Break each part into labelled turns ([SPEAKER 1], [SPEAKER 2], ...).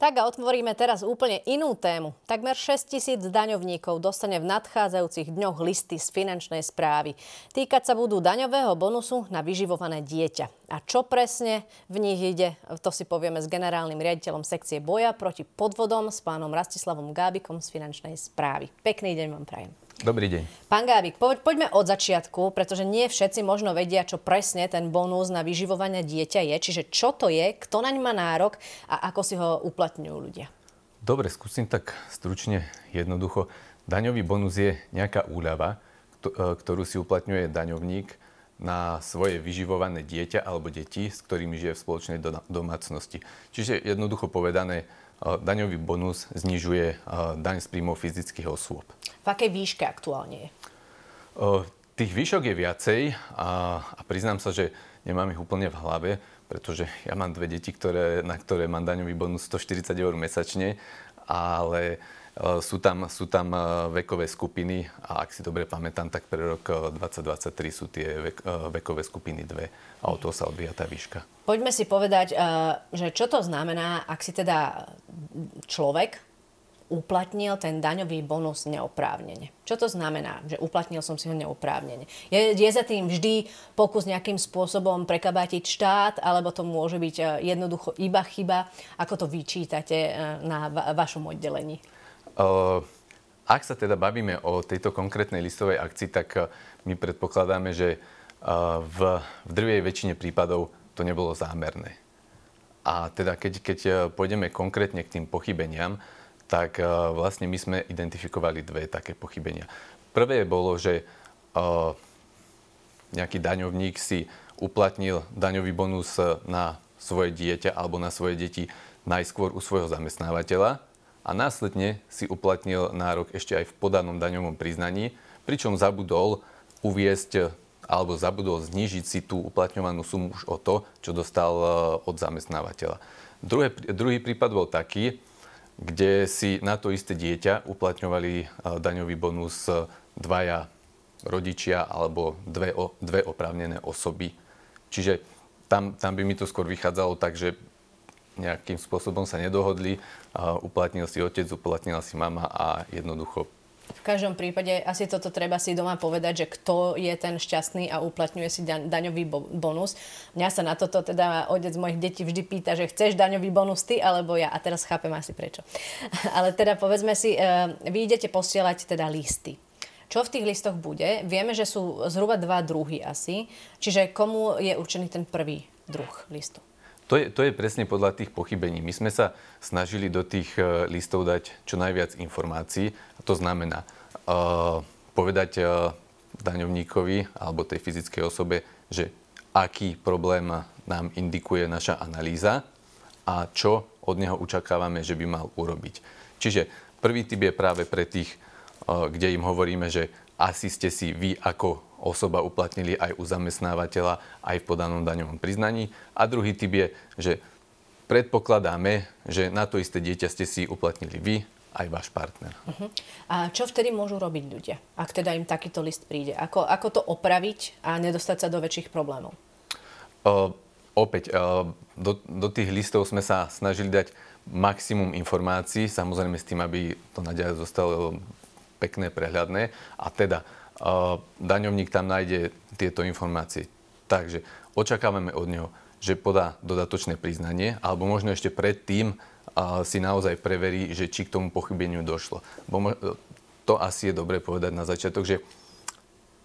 [SPEAKER 1] Tak a otvoríme teraz úplne inú tému. Takmer 6 tisíc daňovníkov dostane v nadchádzajúcich dňoch listy z finančnej správy. Týkať sa budú daňového bonusu na vyživované dieťa. A čo presne v nich ide, to si povieme s generálnym riaditeľom sekcie boja proti podvodom s pánom Rastislavom Gábikom z finančnej správy. Pekný deň vám prajem.
[SPEAKER 2] Dobrý deň.
[SPEAKER 1] Pán Gábik, poďme od začiatku, pretože nie všetci možno vedia, čo presne ten bonus na vyživovanie dieťa je. Čiže čo to je, kto naň má nárok a ako si ho uplatňujú ľudia?
[SPEAKER 2] Dobre, skúsim tak stručne, jednoducho. Daňový bonus je nejaká úľava, e, ktorú si uplatňuje daňovník na svoje vyživované dieťa alebo deti, s ktorými žije v spoločnej domácnosti. Čiže jednoducho povedané, daňový bonus znižuje daň z príjmov fyzických osôb.
[SPEAKER 1] V akej výške aktuálne je?
[SPEAKER 2] Tých výšok je viacej a, a priznám sa, že nemám ich úplne v hlave, pretože ja mám dve deti, ktoré, na ktoré mám daňový bonus 140 eur mesačne, ale sú tam, sú tam vekové skupiny a ak si dobre pamätám, tak pre rok 2023 sú tie vek, vekové skupiny dve a o toho sa odvíja tá výška.
[SPEAKER 1] Poďme si povedať, že čo to znamená, ak si teda človek uplatnil ten daňový bonus neoprávnene. Čo to znamená, že uplatnil som si ho neoprávnene? Je, je za tým vždy pokus nejakým spôsobom prekabátiť štát, alebo to môže byť e, jednoducho iba chyba? Ako to vyčítate e, na va- vašom oddelení?
[SPEAKER 2] Ak sa teda bavíme o tejto konkrétnej listovej akcii, tak my predpokladáme, že v, v drvej väčšine prípadov to nebolo zámerné. A teda keď, keď pôjdeme konkrétne k tým pochybeniam, tak eh, vlastne my sme identifikovali dve také pochybenia. Prvé bolo, že eh, nejaký daňovník si uplatnil daňový bonus na svoje dieťa alebo na svoje deti najskôr u svojho zamestnávateľa a následne si uplatnil nárok ešte aj v podanom daňovom priznaní, pričom zabudol uviesť alebo zabudol znížiť si tú uplatňovanú sumu už o to, čo dostal eh, od zamestnávateľa. Druhé, druhý prípad bol taký, kde si na to isté dieťa uplatňovali e, daňový bonus e, dvaja rodičia alebo dve, dve oprávnené osoby. Čiže tam, tam by mi to skôr vychádzalo tak, že nejakým spôsobom sa nedohodli, uplatnil si otec, uplatnila si mama a jednoducho
[SPEAKER 1] v každom prípade asi toto treba si doma povedať, že kto je ten šťastný a uplatňuje si daňový bonus. Mňa sa na toto teda otec mojich detí vždy pýta, že chceš daňový bonus ty alebo ja. A teraz chápem asi prečo. Ale teda povedzme si, e, vy idete posielať teda listy. Čo v tých listoch bude? Vieme, že sú zhruba dva druhy asi. Čiže komu je určený ten prvý druh listu?
[SPEAKER 2] To je, to je presne podľa tých pochybení. My sme sa snažili do tých uh, listov dať čo najviac informácií. A to znamená uh, povedať uh, daňovníkovi alebo tej fyzickej osobe, že aký problém nám indikuje naša analýza a čo od neho očakávame, že by mal urobiť. Čiže prvý typ je práve pre tých, kde im hovoríme, že asi ste si vy ako osoba uplatnili aj u zamestnávateľa, aj v podanom daňovom priznaní. A druhý typ je, že predpokladáme, že na to isté dieťa ste si uplatnili vy, aj váš partner. Uh-huh.
[SPEAKER 1] A čo vtedy môžu robiť ľudia, ak teda im takýto list príde? Ako, ako to opraviť a nedostať sa do väčších problémov?
[SPEAKER 2] Uh, opäť, uh, do, do tých listov sme sa snažili dať maximum informácií, samozrejme s tým, aby to naďalej zostalo pekné, prehľadné. A teda daňovník tam nájde tieto informácie. Takže očakávame od neho, že podá dodatočné priznanie, alebo možno ešte predtým si naozaj preverí, že či k tomu pochybeniu došlo. Bo to asi je dobre povedať na začiatok, že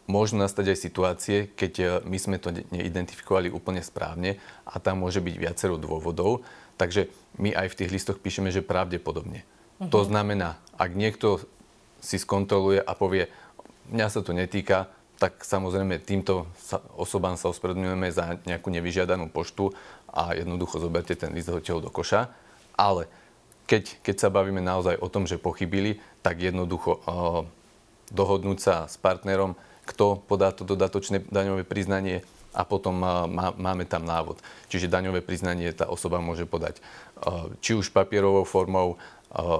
[SPEAKER 2] môžu nastať aj situácie, keď e, my sme to neidentifikovali úplne správne a tam môže byť viacero dôvodov. Takže my aj v tých listoch píšeme, že pravdepodobne. Uh-huh. To znamená, ak niekto si skontroluje a povie, mňa sa to netýka, tak samozrejme týmto osobám sa ospravedlňujeme za nejakú nevyžiadanú poštu a jednoducho zoberte ten list hoteľ do koša. Ale keď, keď sa bavíme naozaj o tom, že pochybili, tak jednoducho uh, dohodnúť sa s partnerom, kto podá to dodatočné daňové priznanie a potom má, máme tam návod. Čiže daňové priznanie tá osoba môže podať uh, či už papierovou formou,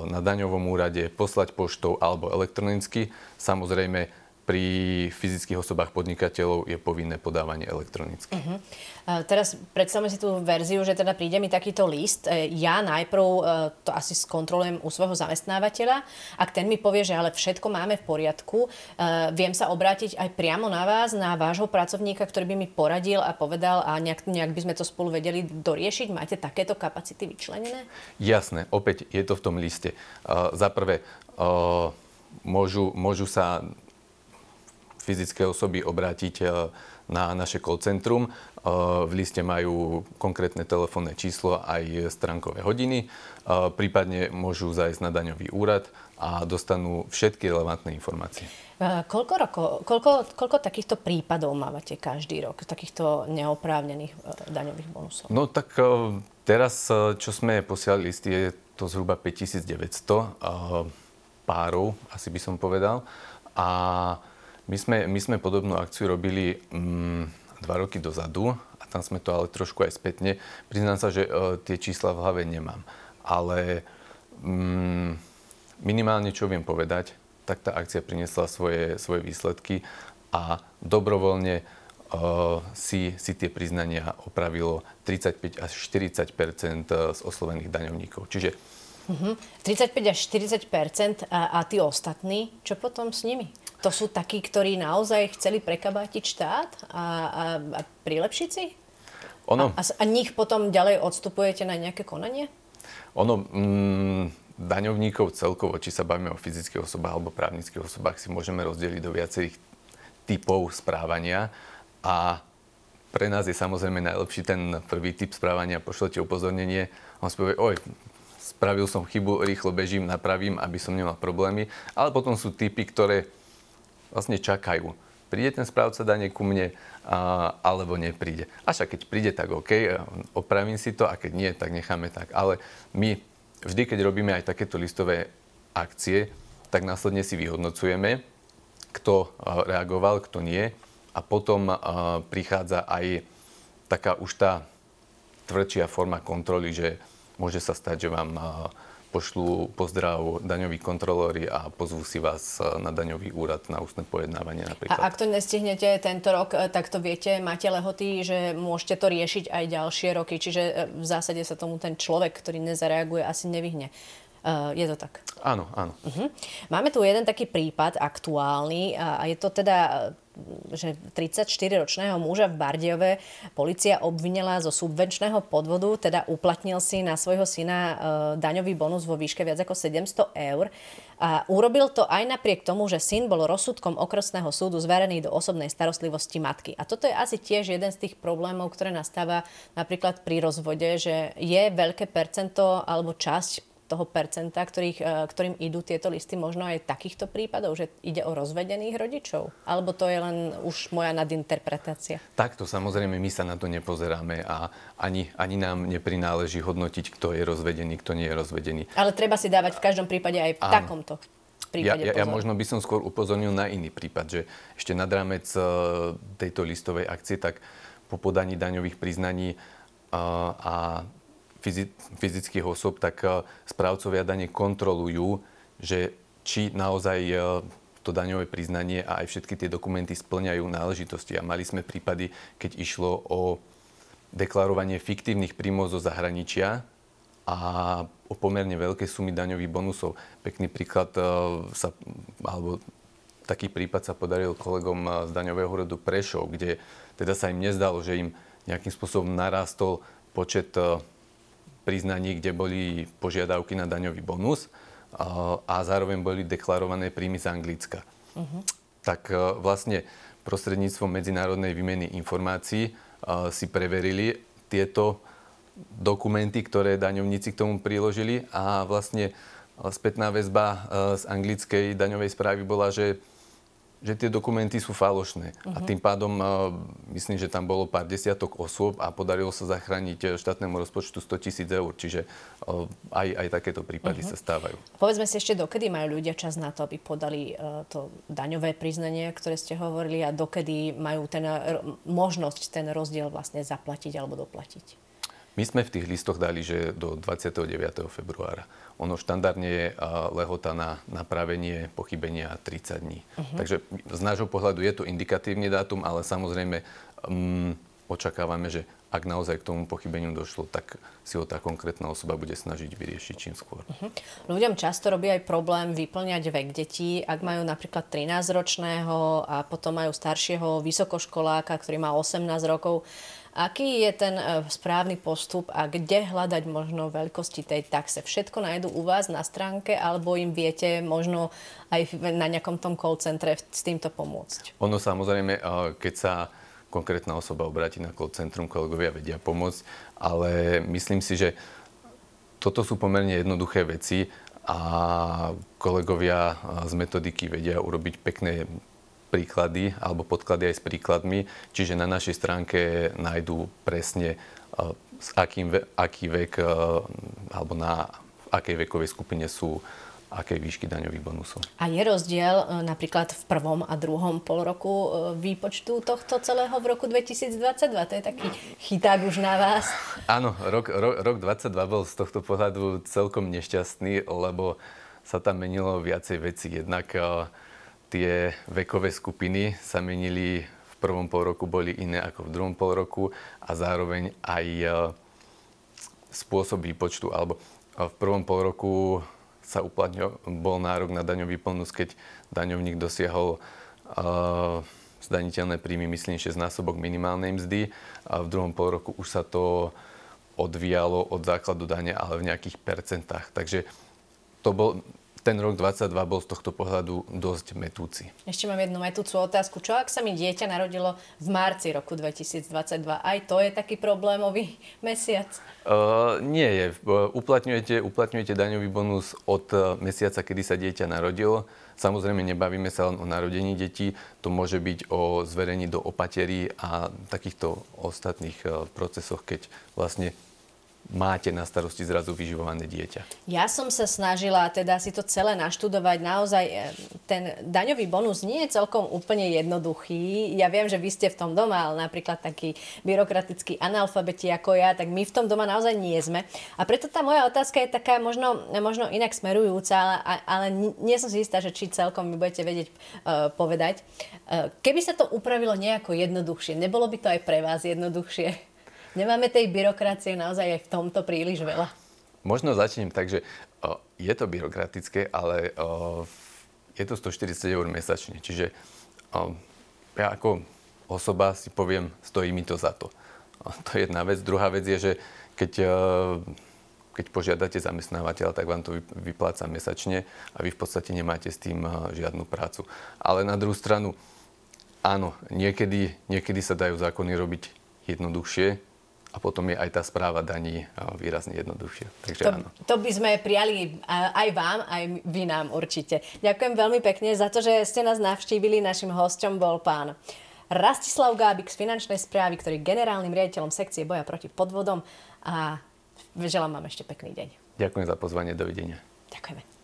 [SPEAKER 2] na daňovom úrade, poslať poštou alebo elektronicky. Samozrejme, pri fyzických osobách podnikateľov je povinné podávanie elektronicky. Uh-huh.
[SPEAKER 1] teraz predstavme si tú verziu, že teda príde mi takýto list. E, ja najprv e, to asi skontrolujem u svojho zamestnávateľa. Ak ten mi povie, že ale všetko máme v poriadku, viem sa obrátiť aj priamo na vás, na vášho pracovníka, ktorý by mi poradil a povedal a nejak, nejak by sme to spolu vedeli doriešiť. Máte takéto kapacity vyčlenené?
[SPEAKER 2] Jasné, opäť je to v tom liste. Uh, za prvé, uh, môžu, môžu sa fyzické osoby obrátiť e, na naše call centrum. E, v liste majú konkrétne telefónne číslo aj stránkové hodiny. E, prípadne môžu zajsť na daňový úrad a dostanú všetky relevantné informácie.
[SPEAKER 1] Koľko, roko, koľko, koľko takýchto prípadov mávate každý rok, takýchto neoprávnených daňových bonusov?
[SPEAKER 2] No tak teraz, čo sme posielali listy, je to zhruba 5900 párov, asi by som povedal. A my sme, my sme podobnú akciu robili mm, dva roky dozadu a tam sme to ale trošku aj spätne. Priznám sa, že e, tie čísla v hlave nemám. Ale mm, minimálne čo viem povedať, tak tá akcia priniesla svoje, svoje výsledky a dobrovoľne uh, si, si tie priznania opravilo 35 až 40 z oslovených daňovníkov. Čiže
[SPEAKER 1] Uh-huh. 35 až 40 a, a tí ostatní, čo potom s nimi? To sú takí, ktorí naozaj chceli prekabátiť štát a, a, a prilepšiť si? Ono, a, a, a nich potom ďalej odstupujete na nejaké konanie?
[SPEAKER 2] Ono, mm, daňovníkov celkovo, či sa bavíme o fyzických osobách alebo právnických osobách, si môžeme rozdeliť do viacerých typov správania a pre nás je samozrejme najlepší ten prvý typ správania, pošlete upozornenie, on si povie, oj, spravil som chybu, rýchlo bežím, napravím, aby som nemal problémy. Ale potom sú typy, ktoré vlastne čakajú. Príde ten správca dane ku mne, a, alebo nepríde. A však keď príde, tak OK, opravím si to a keď nie, tak necháme tak. Ale my vždy, keď robíme aj takéto listové akcie, tak následne si vyhodnocujeme, kto reagoval, kto nie. A potom prichádza aj taká už tá tvrdšia forma kontroly, že môže sa stať, že vám pošlú pozdrav daňoví kontrolóri a pozvú si vás e, na daňový úrad na ústne pojednávanie napríklad.
[SPEAKER 1] A ak to nestihnete tento rok, e, tak to viete, máte lehoty, že môžete to riešiť aj ďalšie roky, čiže e, v zásade sa tomu ten človek, ktorý nezareaguje, asi nevyhne. Uh, je to tak?
[SPEAKER 2] Áno, áno. Uh-huh.
[SPEAKER 1] Máme tu jeden taký prípad aktuálny a je to teda že 34-ročného muža v Bardiove policia obvinila zo subvenčného podvodu, teda uplatnil si na svojho syna e, daňový bonus vo výške viac ako 700 eur. A urobil to aj napriek tomu, že syn bol rozsudkom okresného súdu zverený do osobnej starostlivosti matky. A toto je asi tiež jeden z tých problémov, ktoré nastáva napríklad pri rozvode, že je veľké percento alebo časť toho percenta, ktorých, e, ktorým idú tieto listy, možno aj takýchto prípadov, že ide o rozvedených rodičov? Alebo to je len už moja nadinterpretácia?
[SPEAKER 2] Takto samozrejme my sa na to nepozeráme a ani, ani nám neprináleží hodnotiť, kto je rozvedený, kto nie je rozvedený.
[SPEAKER 1] Ale treba si dávať v každom prípade aj v Áno. takomto
[SPEAKER 2] prípade ja, ja, ja možno by som skôr upozornil na iný prípad, že ešte nad rámec uh, tejto listovej akcie, tak po podaní daňových priznaní uh, a fyzických osob, tak e, správcovia dane kontrolujú, že či naozaj e, to daňové priznanie a aj všetky tie dokumenty splňajú náležitosti. A mali sme prípady, keď išlo o deklarovanie fiktívnych príjmov zo zahraničia a o pomerne veľké sumy daňových bonusov. Pekný príklad e, sa, alebo taký prípad sa podaril kolegom z daňového úradu Prešov, kde teda sa im nezdalo, že im nejakým spôsobom narastol počet priznaní, kde boli požiadavky na daňový bonus a zároveň boli deklarované príjmy z Anglicka. Uh-huh. Tak e, vlastne prostredníctvom medzinárodnej výmeny informácií e, si preverili tieto dokumenty, ktoré daňovníci k tomu priložili a vlastne e, spätná väzba z anglickej daňovej správy bola, že že tie dokumenty sú falošné. Uh-huh. A mhm. tým pádom uh, myslím, že tam bolo pár desiatok osôb a podarilo sa zachrániť e, štátnemu rozpočtu 100 tisíc eur. Čiže uh, aj, aj takéto prípady uh-huh. sa stávajú.
[SPEAKER 1] Povedzme si ešte, dokedy majú ľudia čas na to, aby podali uh, to daňové priznanie, ktoré ste hovorili a dokedy majú ten, možnosť ten rozdiel vlastne zaplatiť alebo doplatiť?
[SPEAKER 2] My sme v tých listoch dali, že do 29. februára. Ono štandardne je lehota na napravenie pochybenia 30 dní. Uh-huh. Takže z nášho pohľadu je to indikatívny dátum, ale samozrejme um, očakávame, že ak naozaj k tomu pochybeniu došlo, tak si ho tá konkrétna osoba bude snažiť vyriešiť čím skôr. Uh-huh.
[SPEAKER 1] Ľuďom často robí aj problém vyplňať vek detí. Ak majú napríklad 13-ročného a potom majú staršieho vysokoškoláka, ktorý má 18 rokov, Aký je ten e, správny postup a kde hľadať možno veľkosti tej taxe? Všetko nájdu u vás na stránke alebo im viete možno aj na nejakom tom call centre s týmto pomôcť?
[SPEAKER 2] Ono samozrejme, e, keď sa konkrétna osoba obráti na call centrum, kolegovia vedia pomôcť, ale myslím si, že toto sú pomerne jednoduché veci a kolegovia z metodiky vedia urobiť pekné príklady alebo podklady aj s príkladmi, čiže na našej stránke nájdú presne, e, s akým, aký vek e, alebo na akej vekovej skupine sú akej výšky daňových bonusov.
[SPEAKER 1] A je rozdiel e, napríklad v prvom a druhom pol roku výpočtu tohto celého v roku 2022? To je taký chyták už na vás.
[SPEAKER 2] Áno, rok, rok, rok 22 bol z tohto pohľadu celkom nešťastný, lebo sa tam menilo viacej veci. Jednak tie vekové skupiny sa menili v prvom pol roku, boli iné ako v druhom pol roku a zároveň aj e, spôsob výpočtu, alebo e, v prvom pol roku sa uplatňo, bol nárok na daňový bonus, keď daňovník dosiahol uh, zdaniteľné príjmy, myslím, 6 násobok minimálnej mzdy. A v druhom pol roku už sa to odvíjalo od základu dane, ale v nejakých percentách. Takže to bol, ten rok 22 bol z tohto pohľadu dosť metúci.
[SPEAKER 1] Ešte mám jednu metúcu otázku. Čo ak sa mi dieťa narodilo v marci roku 2022? Aj to je taký problémový mesiac?
[SPEAKER 2] Uh, nie je. Uplatňujete, uplatňujete daňový bonus od uh, mesiaca, kedy sa dieťa narodilo. Samozrejme, nebavíme sa len o narodení detí. To môže byť o zverení do opaterí a takýchto ostatných uh, procesoch, keď vlastne máte na starosti zrazu vyživované dieťa?
[SPEAKER 1] Ja som sa snažila teda si to celé naštudovať. Naozaj e, ten daňový bonus nie je celkom úplne jednoduchý. Ja viem, že vy ste v tom doma, ale napríklad taký byrokratický analfabeti ako ja, tak my v tom doma naozaj nie sme. A preto tá moja otázka je taká možno, možno inak smerujúca, ale, ale nie som si istá, že či celkom mi budete vedieť uh, povedať. Uh, keby sa to upravilo nejako jednoduchšie, nebolo by to aj pre vás jednoduchšie? Nemáme tej byrokracie naozaj aj v tomto príliš veľa?
[SPEAKER 2] Možno začnem tak, že je to byrokratické, ale je to 140 eur mesačne. Čiže ja ako osoba si poviem, stojí mi to za to. To je jedna vec. Druhá vec je, že keď, keď požiadate zamestnávateľa, tak vám to vypláca mesačne a vy v podstate nemáte s tým žiadnu prácu. Ale na druhú stranu, áno, niekedy, niekedy sa dajú zákony robiť jednoduchšie, a potom je aj tá správa daní výrazne jednoduchšia. Takže
[SPEAKER 1] to,
[SPEAKER 2] áno.
[SPEAKER 1] to by sme prijali aj vám, aj vy nám určite. Ďakujem veľmi pekne za to, že ste nás navštívili. Našim hostom bol pán Rastislav Gábik z finančnej správy, ktorý je generálnym riaditeľom sekcie boja proti podvodom a želám vám ešte pekný deň.
[SPEAKER 2] Ďakujem za pozvanie, dovidenia.
[SPEAKER 1] Ďakujeme.